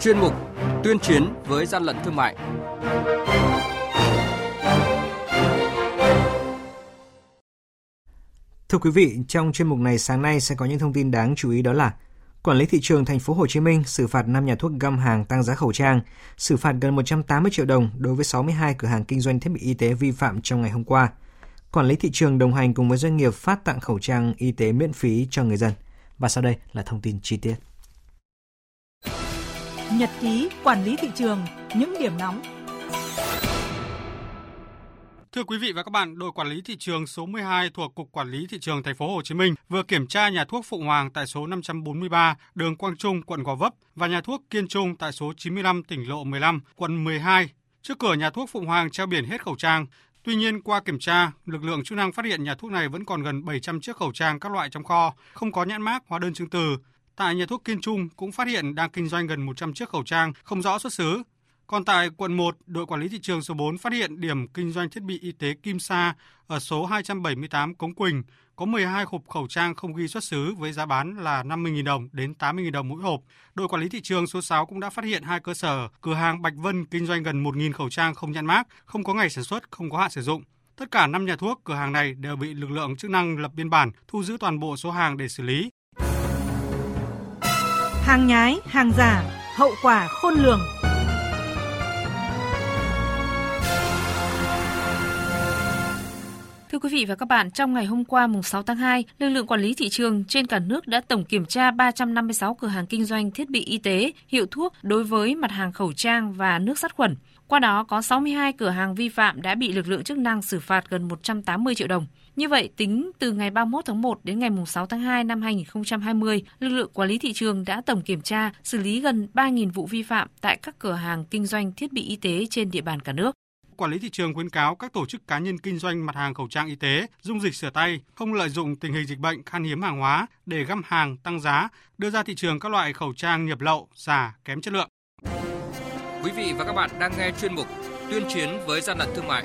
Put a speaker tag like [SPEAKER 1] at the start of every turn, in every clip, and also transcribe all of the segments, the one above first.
[SPEAKER 1] chuyên mục Tuyên chiến với gian lận thương mại.
[SPEAKER 2] Thưa quý vị, trong chuyên mục này sáng nay sẽ có những thông tin đáng chú ý đó là Quản lý thị trường thành phố Hồ Chí Minh xử phạt 5 nhà thuốc găm hàng tăng giá khẩu trang, xử phạt gần 180 triệu đồng đối với 62 cửa hàng kinh doanh thiết bị y tế vi phạm trong ngày hôm qua. Quản lý thị trường đồng hành cùng với doanh nghiệp phát tặng khẩu trang y tế miễn phí cho người dân. Và sau đây là thông tin chi tiết.
[SPEAKER 3] Nhật ký quản lý thị trường, những điểm nóng
[SPEAKER 4] Thưa quý vị và các bạn, đội quản lý thị trường số 12 thuộc Cục Quản lý thị trường thành phố Hồ Chí Minh vừa kiểm tra nhà thuốc Phụng Hoàng tại số 543, đường Quang Trung, quận Gò Vấp và nhà thuốc Kiên Trung tại số 95 tỉnh lộ 15, quận 12. Trước cửa nhà thuốc Phụng Hoàng treo biển hết khẩu trang. Tuy nhiên, qua kiểm tra, lực lượng chức năng phát hiện nhà thuốc này vẫn còn gần 700 chiếc khẩu trang các loại trong kho, không có nhãn mác, hóa đơn chứng từ. Tại nhà thuốc Kiên Trung cũng phát hiện đang kinh doanh gần 100 chiếc khẩu trang không rõ xuất xứ, còn tại quận 1, đội quản lý thị trường số 4 phát hiện điểm kinh doanh thiết bị y tế Kim Sa ở số 278 Cống Quỳnh có 12 hộp khẩu trang không ghi xuất xứ với giá bán là 50.000 đồng đến 80.000 đồng mỗi hộp. Đội quản lý thị trường số 6 cũng đã phát hiện hai cơ sở, cửa hàng Bạch Vân kinh doanh gần 1.000 khẩu trang không nhãn mác, không có ngày sản xuất, không có hạn sử dụng. Tất cả 5 nhà thuốc, cửa hàng này đều bị lực lượng chức năng lập biên bản, thu giữ toàn bộ số hàng để xử lý.
[SPEAKER 3] Hàng nhái, hàng giả, hậu quả khôn lường.
[SPEAKER 5] Thưa quý vị và các bạn, trong ngày hôm qua mùng 6 tháng 2, lực lượng quản lý thị trường trên cả nước đã tổng kiểm tra 356 cửa hàng kinh doanh thiết bị y tế, hiệu thuốc đối với mặt hàng khẩu trang và nước sát khuẩn. Qua đó có 62 cửa hàng vi phạm đã bị lực lượng chức năng xử phạt gần 180 triệu đồng. Như vậy, tính từ ngày 31 tháng 1 đến ngày 6 tháng 2 năm 2020, lực lượng quản lý thị trường đã tổng kiểm tra, xử lý gần 3.000 vụ vi phạm tại các cửa hàng kinh doanh thiết bị y tế trên địa bàn cả nước
[SPEAKER 4] quản lý thị trường khuyến cáo các tổ chức cá nhân kinh doanh mặt hàng khẩu trang y tế, dung dịch rửa tay không lợi dụng tình hình dịch bệnh khan hiếm hàng hóa để găm hàng tăng giá, đưa ra thị trường các loại khẩu trang nhập lậu, giả, kém chất lượng.
[SPEAKER 1] Quý vị và các bạn đang nghe chuyên mục Tuyên chiến với gian lận thương mại.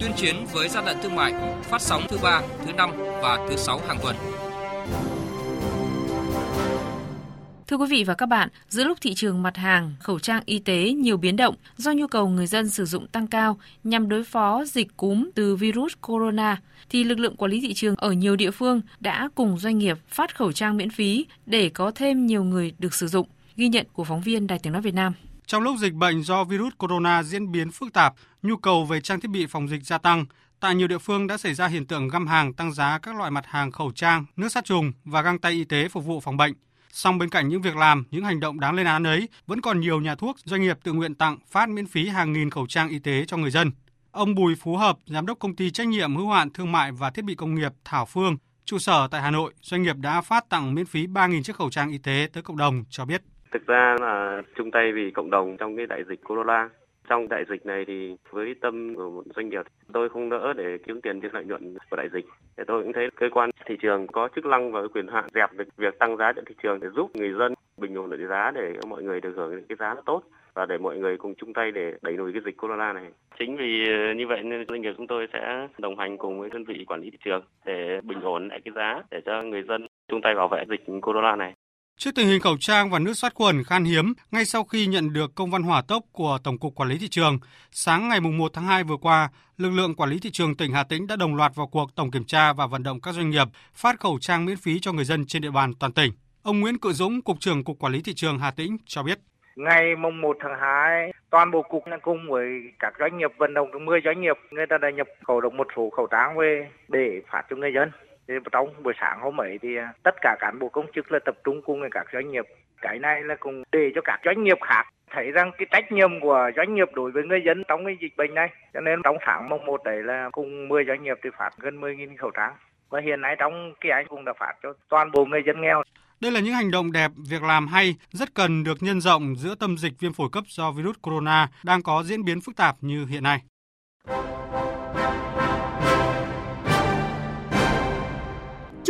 [SPEAKER 1] tuyên chiến với gian lận thương mại, phát sóng thứ ba, thứ năm và thứ sáu hàng tuần.
[SPEAKER 5] Thưa quý vị và các bạn, giữa lúc thị trường mặt hàng khẩu trang y tế nhiều biến động do nhu cầu người dân sử dụng tăng cao nhằm đối phó dịch cúm từ virus corona, thì lực lượng quản lý thị trường ở nhiều địa phương đã cùng doanh nghiệp phát khẩu trang miễn phí để có thêm nhiều người được sử dụng. Ghi nhận của phóng viên Đài Tiếng Nói Việt Nam.
[SPEAKER 4] Trong lúc dịch bệnh do virus corona diễn biến phức tạp, nhu cầu về trang thiết bị phòng dịch gia tăng, tại nhiều địa phương đã xảy ra hiện tượng găm hàng tăng giá các loại mặt hàng khẩu trang, nước sát trùng và găng tay y tế phục vụ phòng bệnh. Song bên cạnh những việc làm, những hành động đáng lên án ấy, vẫn còn nhiều nhà thuốc, doanh nghiệp tự nguyện tặng phát miễn phí hàng nghìn khẩu trang y tế cho người dân. Ông Bùi Phú Hợp, giám đốc công ty trách nhiệm hữu hạn thương mại và thiết bị công nghiệp Thảo Phương, trụ sở tại Hà Nội, doanh nghiệp đã phát tặng miễn phí 3.000 chiếc khẩu trang y tế tới cộng đồng cho biết.
[SPEAKER 6] Thực ra là chung tay vì cộng đồng trong cái đại dịch corona trong đại dịch này thì với tâm của một doanh nghiệp, tôi không đỡ để kiếm tiền trên lợi nhuận của đại dịch Thì tôi cũng thấy cơ quan thị trường có chức năng và quyền hạn dẹp được việc tăng giá trên thị trường để giúp người dân bình ổn được giá để mọi người được hưởng cái giá nó tốt và để mọi người cùng chung tay để đẩy lùi cái dịch corona này. Chính vì ờ, như vậy nên doanh nghiệp chúng tôi sẽ đồng hành cùng với đơn vị quản lý thị trường để bình ổn lại cái giá để cho người dân chung tay bảo vệ dịch corona này.
[SPEAKER 4] Trước tình hình khẩu trang và nước sát khuẩn khan hiếm, ngay sau khi nhận được công văn hỏa tốc của Tổng cục Quản lý thị trường, sáng ngày 1 tháng 2 vừa qua, lực lượng quản lý thị trường tỉnh Hà Tĩnh đã đồng loạt vào cuộc tổng kiểm tra và vận động các doanh nghiệp phát khẩu trang miễn phí cho người dân trên địa bàn toàn tỉnh. Ông Nguyễn Cự Dũng, cục trưởng Cục Quản lý thị trường Hà Tĩnh cho biết.
[SPEAKER 7] Ngày mùng 1 tháng 2, toàn bộ cục cùng với các doanh nghiệp vận động 10 doanh nghiệp, người ta đã nhập khẩu được một số khẩu trang về để phát cho người dân thì trong buổi sáng hôm ấy thì à, tất cả cán bộ công chức là tập trung cùng với các doanh nghiệp. Cái này là cùng để cho các doanh nghiệp khác thấy rằng cái trách nhiệm của doanh nghiệp đối với người dân trong cái dịch bệnh này. Cho nên trong sáng mùng một đấy là cùng 10 doanh nghiệp thì phát gần 10.000 khẩu trang. Và hiện nay trong cái anh cũng đã phát cho toàn bộ người dân nghèo.
[SPEAKER 4] Đây là những hành động đẹp, việc làm hay, rất cần được nhân rộng giữa tâm dịch viêm phổi cấp do virus corona đang có diễn biến phức tạp như hiện nay.